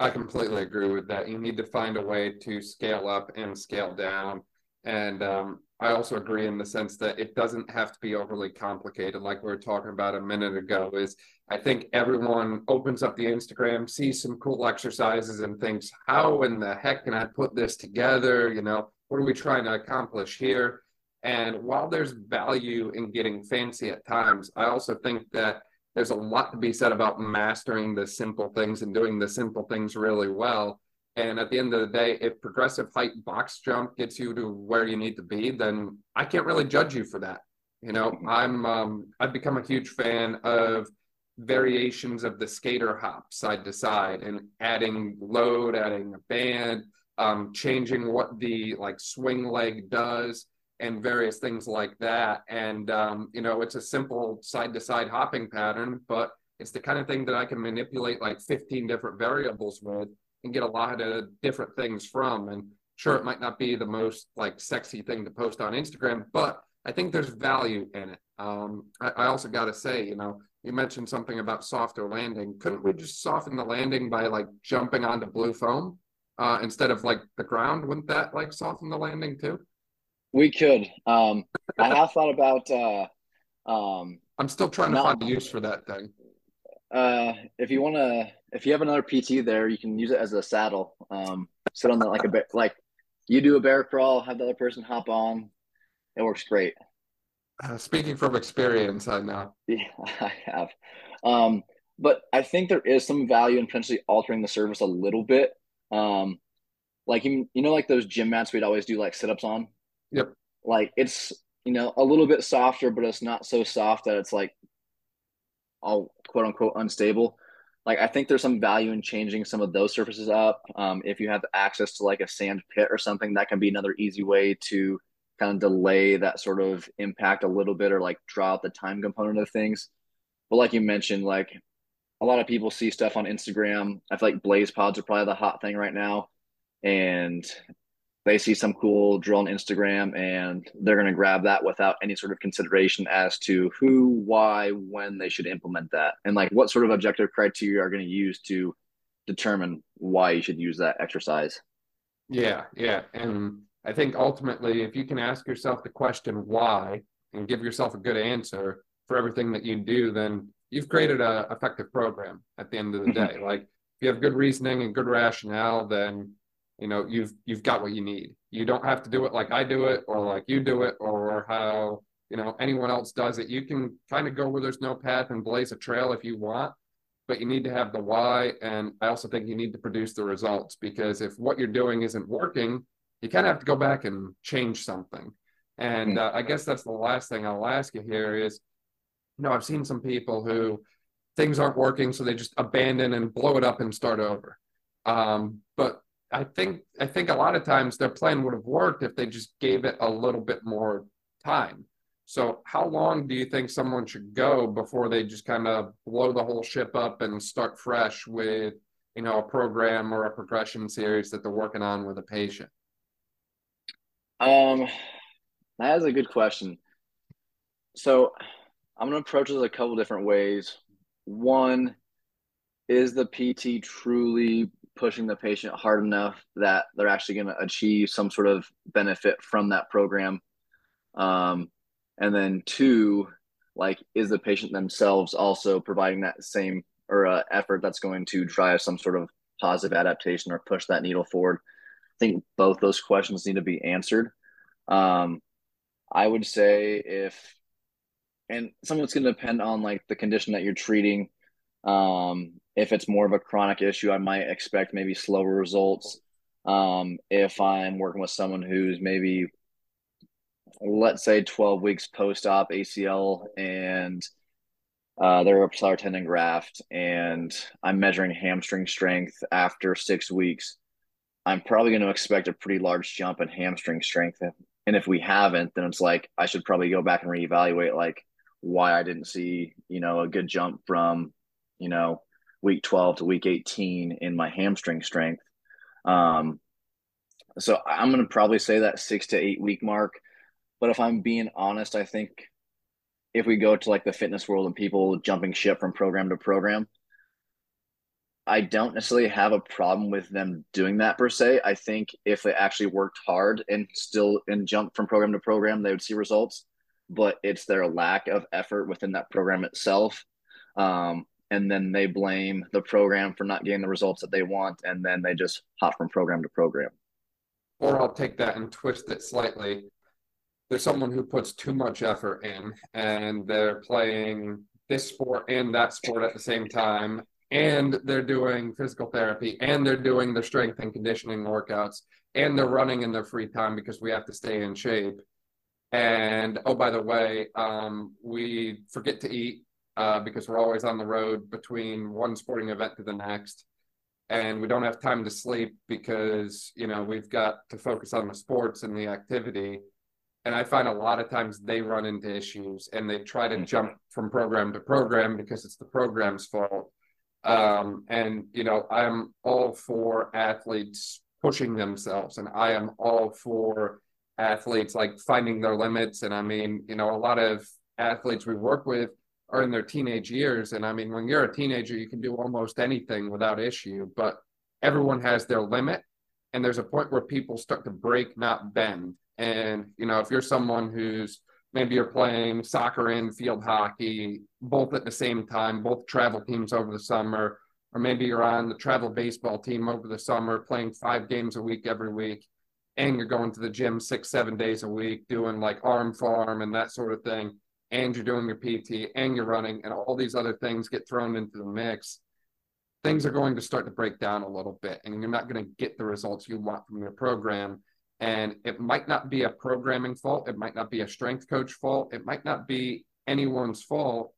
I completely agree with that. You need to find a way to scale up and scale down. And um, I also agree in the sense that it doesn't have to be overly complicated, like we were talking about a minute ago. Is I think everyone opens up the Instagram, sees some cool exercises, and thinks, "How in the heck can I put this together?" You know, what are we trying to accomplish here? And while there's value in getting fancy at times, I also think that there's a lot to be said about mastering the simple things and doing the simple things really well and at the end of the day, if progressive height box jump gets you to where you need to be, then I can't really judge you for that. You know, I'm um, I've become a huge fan of variations of the skater hop side to side and adding load, adding a band, um, changing what the like swing leg does and various things like that. And um, you know, it's a simple side to side hopping pattern, but it's the kind of thing that I can manipulate like 15 different variables with and get a lot of different things from. And sure, it might not be the most like sexy thing to post on Instagram, but I think there's value in it. Um, I, I also got to say, you know, you mentioned something about softer landing. Couldn't we just soften the landing by like jumping onto blue foam uh, instead of like the ground? Wouldn't that like soften the landing too? We could. Um, I have thought about. Uh, um, I'm still trying to find a use for that thing. Uh, if you want to, if you have another PT there, you can use it as a saddle. Um, sit on that like a bit, like you do a bear crawl, have the other person hop on. It works great. Uh, speaking from experience, I know. Yeah, I have. Um, but I think there is some value in potentially altering the surface a little bit. Um, like you, you know, like those gym mats we'd always do like sit ups on. Yep. Like it's you know a little bit softer, but it's not so soft that it's like all quote unquote unstable. Like I think there's some value in changing some of those surfaces up. Um, if you have access to like a sand pit or something, that can be another easy way to kind of delay that sort of impact a little bit or like draw out the time component of things. But like you mentioned, like a lot of people see stuff on Instagram. I feel like Blaze Pods are probably the hot thing right now. And they see some cool drill on Instagram and they're going to grab that without any sort of consideration as to who, why, when they should implement that. And like what sort of objective criteria are going to use to determine why you should use that exercise. Yeah, yeah. And I think ultimately, if you can ask yourself the question why and give yourself a good answer for everything that you do, then you've created a effective program at the end of the mm-hmm. day. like if you have good reasoning and good rationale, then you know you've you've got what you need. You don't have to do it like I do it or like you do it or how you know anyone else does it. You can kind of go where there's no path and blaze a trail if you want, but you need to have the why. And I also think you need to produce the results because if what you're doing isn't working, you kind of have to go back and change something. And uh, I guess that's the last thing I'll ask you here is, you know, I've seen some people who things aren't working, so they just abandon and blow it up and start over. Um, but I think I think a lot of times their plan would have worked if they just gave it a little bit more time. So how long do you think someone should go before they just kind of blow the whole ship up and start fresh with, you know, a program or a progression series that they're working on with a patient? Um, that is a good question. So I'm going to approach this a couple different ways. One, is the PT truly pushing the patient hard enough that they're actually going to achieve some sort of benefit from that program? Um, and then two, like, is the patient themselves also providing that same or uh, effort that's going to drive some sort of positive adaptation or push that needle forward? I think both those questions need to be answered. Um, I would say if, and some of it's going to depend on like the condition that you're treating. Um, if it's more of a chronic issue, I might expect maybe slower results. Um, if I'm working with someone who's maybe, let's say, 12 weeks post op ACL and uh, they're a patellar tendon graft, and I'm measuring hamstring strength after six weeks, I'm probably going to expect a pretty large jump in hamstring strength and if we haven't, then it's like I should probably go back and reevaluate like why I didn't see, you know, a good jump from, you know, week 12 to week 18 in my hamstring strength. Um, so I'm going to probably say that six to eight week mark. But if I'm being honest, I think if we go to like the fitness world and people jumping ship from program to program, I don't necessarily have a problem with them doing that per se. I think if they actually worked hard and still and jump from program to program, they would see results. But it's their lack of effort within that program itself. Um, and then they blame the program for not getting the results that they want, and then they just hop from program to program. Or I'll take that and twist it slightly. There's someone who puts too much effort in, and they're playing this sport and that sport at the same time and they're doing physical therapy and they're doing their strength and conditioning workouts and they're running in their free time because we have to stay in shape and oh by the way um, we forget to eat uh, because we're always on the road between one sporting event to the next. And we don't have time to sleep because you know we've got to focus on the sports and the activity. And i find a lot of times they run into issues and they try to jump from program to program because it's the program's fault. Um, and, you know, I'm all for athletes pushing themselves, and I am all for athletes like finding their limits. And I mean, you know, a lot of athletes we work with are in their teenage years. And I mean, when you're a teenager, you can do almost anything without issue, but everyone has their limit. And there's a point where people start to break, not bend. And, you know, if you're someone who's maybe you're playing soccer and field hockey both at the same time, both travel teams over the summer, or maybe you're on the travel baseball team over the summer playing five games a week every week, and you're going to the gym six, seven days a week doing like arm farm and that sort of thing, and you're doing your PT and you're running, and all these other things get thrown into the mix. Things are going to start to break down a little bit, and you're not going to get the results you want from your program and it might not be a programming fault. It might not be a strength coach fault. It might not be anyone's fault,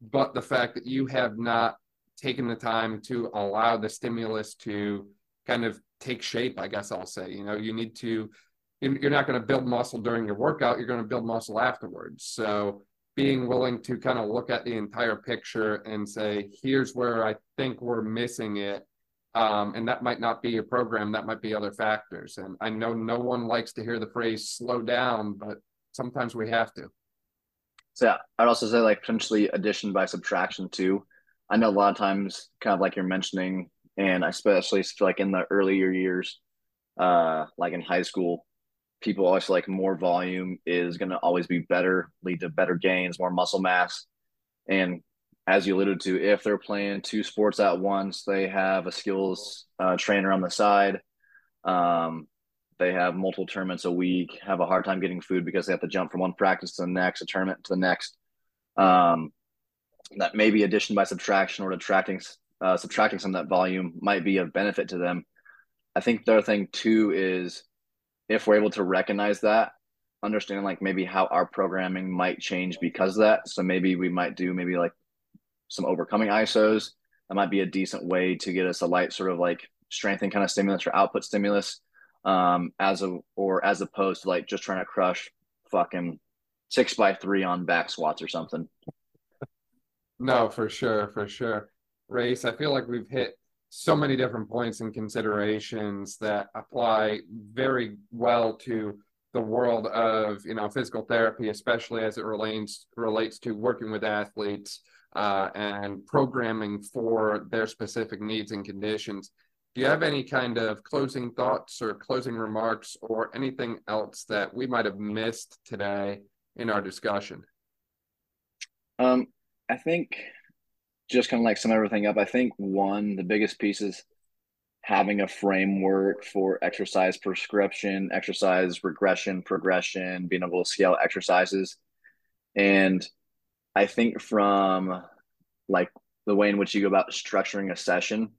but the fact that you have not taken the time to allow the stimulus to kind of take shape, I guess I'll say. You know, you need to, you're not going to build muscle during your workout, you're going to build muscle afterwards. So being willing to kind of look at the entire picture and say, here's where I think we're missing it. Um, and that might not be your program, that might be other factors. And I know no one likes to hear the phrase slow down, but sometimes we have to. So yeah, I'd also say like potentially addition by subtraction too. I know a lot of times, kind of like you're mentioning, and especially like in the earlier years, uh, like in high school, people always like more volume is going to always be better, lead to better gains, more muscle mass. And as you alluded to, if they're playing two sports at once, they have a skills uh, trainer on the side. Um, they have multiple tournaments a week, have a hard time getting food because they have to jump from one practice to the next, a tournament to the next. Um, that maybe addition by subtraction or detracting, uh, subtracting some of that volume might be of benefit to them. I think the other thing too is if we're able to recognize that, understanding like maybe how our programming might change because of that. So maybe we might do maybe like some overcoming ISOs. That might be a decent way to get us a light sort of like strengthening kind of stimulus or output stimulus um, as a or as opposed to like just trying to crush fucking six by three on back squats or something. No, for sure, for sure. Rayce, I feel like we've hit so many different points and considerations that apply very well to the world of you know physical therapy, especially as it relates relates to working with athletes uh, and programming for their specific needs and conditions. Do you have any kind of closing thoughts or closing remarks or anything else that we might have missed today in our discussion? Um, I think just kind of like sum everything up. I think one, the biggest piece is having a framework for exercise prescription, exercise regression, progression, being able to scale exercises. And I think from like the way in which you go about structuring a session,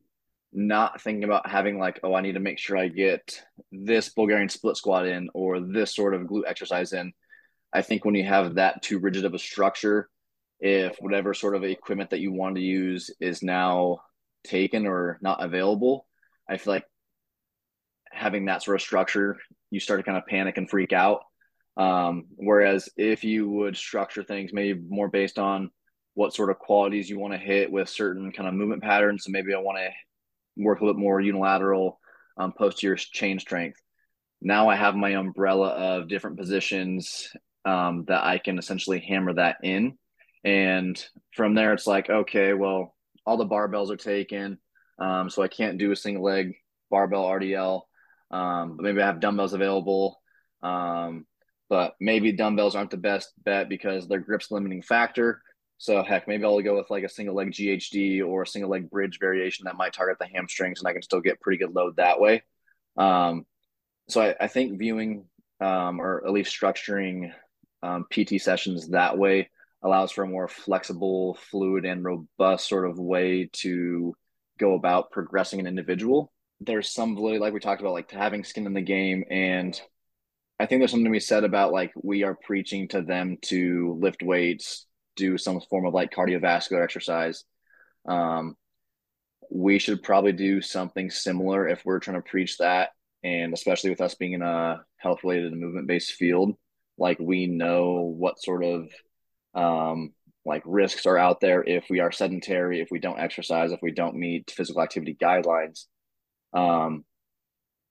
not thinking about having like, oh, I need to make sure I get this Bulgarian split squat in or this sort of glute exercise in. I think when you have that too rigid of a structure, if whatever sort of equipment that you want to use is now taken or not available, I feel like having that sort of structure, you start to kind of panic and freak out. Um, whereas if you would structure things maybe more based on what sort of qualities you want to hit with certain kind of movement patterns, so maybe I want to work a little bit more unilateral um, posterior chain strength. Now I have my umbrella of different positions um, that I can essentially hammer that in. And from there, it's like, okay, well, all the barbells are taken. Um, so I can't do a single leg barbell RDL. Um, but maybe I have dumbbells available. Um, but maybe dumbbells aren't the best bet because their grip's limiting factor. So heck, maybe I'll go with like a single leg GHD or a single leg bridge variation that might target the hamstrings, and I can still get pretty good load that way. Um, so I, I, think viewing um, or at least structuring um, PT sessions that way allows for a more flexible, fluid, and robust sort of way to go about progressing an individual. There's some validity, like we talked about, like having skin in the game, and I think there's something to be said about like we are preaching to them to lift weights, do some form of like cardiovascular exercise. Um, we should probably do something similar if we're trying to preach that. And especially with us being in a health related and movement based field, like we know what sort of um, like risks are out there if we are sedentary, if we don't exercise, if we don't meet physical activity guidelines. Um,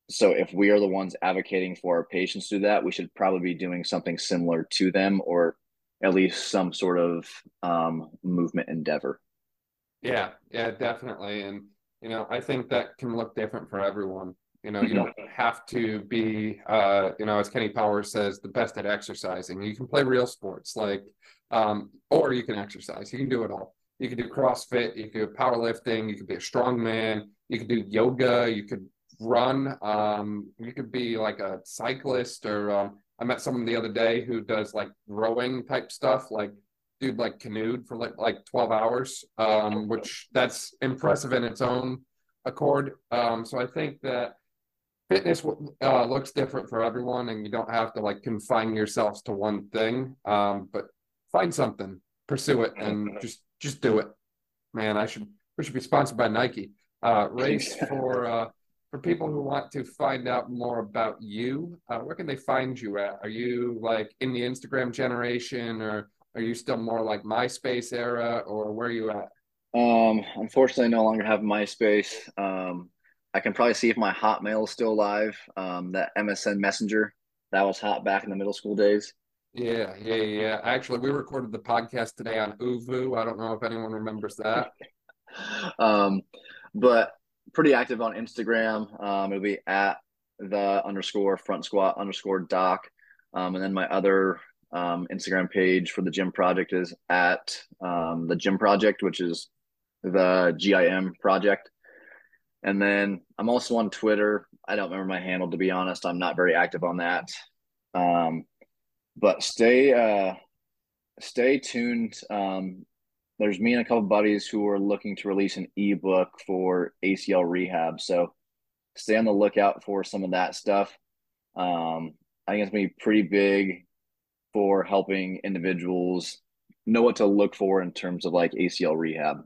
so if we are the ones advocating for our patients to do that, we should probably be doing something similar to them or at least some sort of um, movement endeavor. Yeah, yeah, definitely. And, you know, I think that can look different for everyone. You know, you don't have to be, uh, you know, as Kenny Powers says, the best at exercising. You can play real sports like, um, or you can exercise. You can do it all. You can do CrossFit. You can do powerlifting. You could be a strong man. You could do yoga. You could run. Um, you could be like a cyclist or um, I met someone the other day who does like rowing type stuff, like dude like canoed for like like 12 hours, um, which that's impressive in its own accord. Um, so I think that fitness uh, looks different for everyone, and you don't have to like confine yourselves to one thing. Um, but find something, pursue it, and just just do it. Man, I should we should be sponsored by Nike. Uh, Rayce for uh, for people who want to find out more about you, uh, where can they find you at? Are you like in the Instagram generation or Are you still more like MySpace era, or where are you at? Um, unfortunately, I no longer have MySpace. Um, I can probably see if my Hotmail is still alive. Um, that MSN Messenger that was hot back in the middle school days. Yeah, yeah, yeah. Actually, we recorded the podcast today on ooVoo. I don't know if anyone remembers that. um, but pretty active on Instagram. Um, it'll be at the underscore front squat underscore doc. Um, and then my other um, Instagram page for the GIM project is at um, the GIM project, which is the GIM project. And then I'm also on Twitter. I don't remember my handle to be honest. I'm not very active on that. Um, but stay uh, stay tuned. Um, there's me and a couple buddies who are looking to release an ebook for ACL rehab. So stay on the lookout for some of that stuff. Um, I think it's gonna be pretty big for helping individuals know what to look for in terms of like ACL rehab.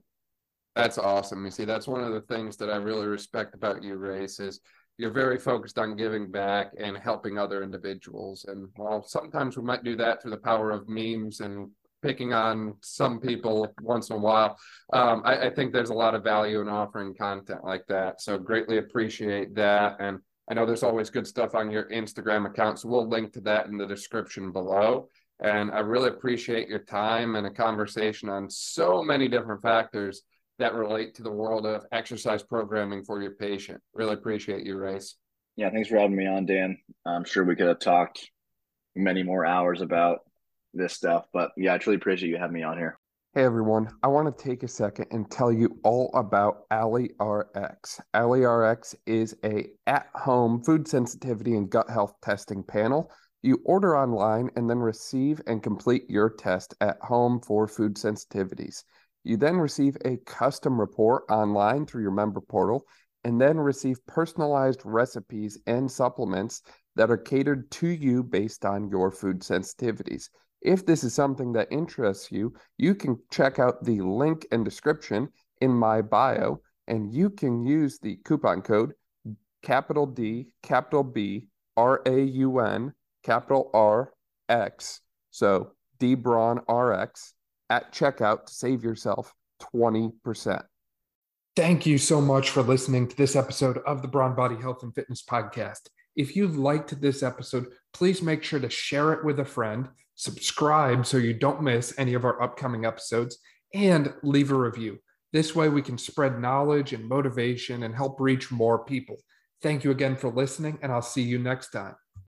That's awesome. You see, that's one of the things that I really respect about you, Rayce, is you're very focused on giving back and helping other individuals. And while sometimes we might do that through the power of memes and picking on some people once in a while. Um, I, I, think there's a lot of value in offering content like that. So greatly appreciate that. And I know there's always good stuff on your Instagram account. So we'll link to that in the description below. And I really appreciate your time and a conversation on so many different factors that relate to the world of exercise programming for your patient. Really appreciate you, Rayce. Yeah, thanks for having me on, Dan. I'm sure we could have talked many more hours about this stuff, but yeah, I truly appreciate you having me on here. Hey everyone, I want to take a second and tell you all about AliRx. AliRx is a at-home food sensitivity and gut health testing panel. You order online and then receive and complete your test at home for food sensitivities. You then receive a custom report online through your member portal and then receive personalized recipes and supplements that are catered to you based on your food sensitivities. If this is something that interests you, you can check out the link and description in my bio and you can use the coupon code capital D, capital B, R A U N, capital R X. So D Braun RX at checkout to save yourself 20%. Thank you so much for listening to this episode of the Brawn Body Health and Fitness Podcast. If you liked this episode, please make sure to share it with a friend, subscribe so you don't miss any of our upcoming episodes, and leave a review. This way, we can spread knowledge and motivation and help reach more people. Thank you again for listening, and I'll see you next time.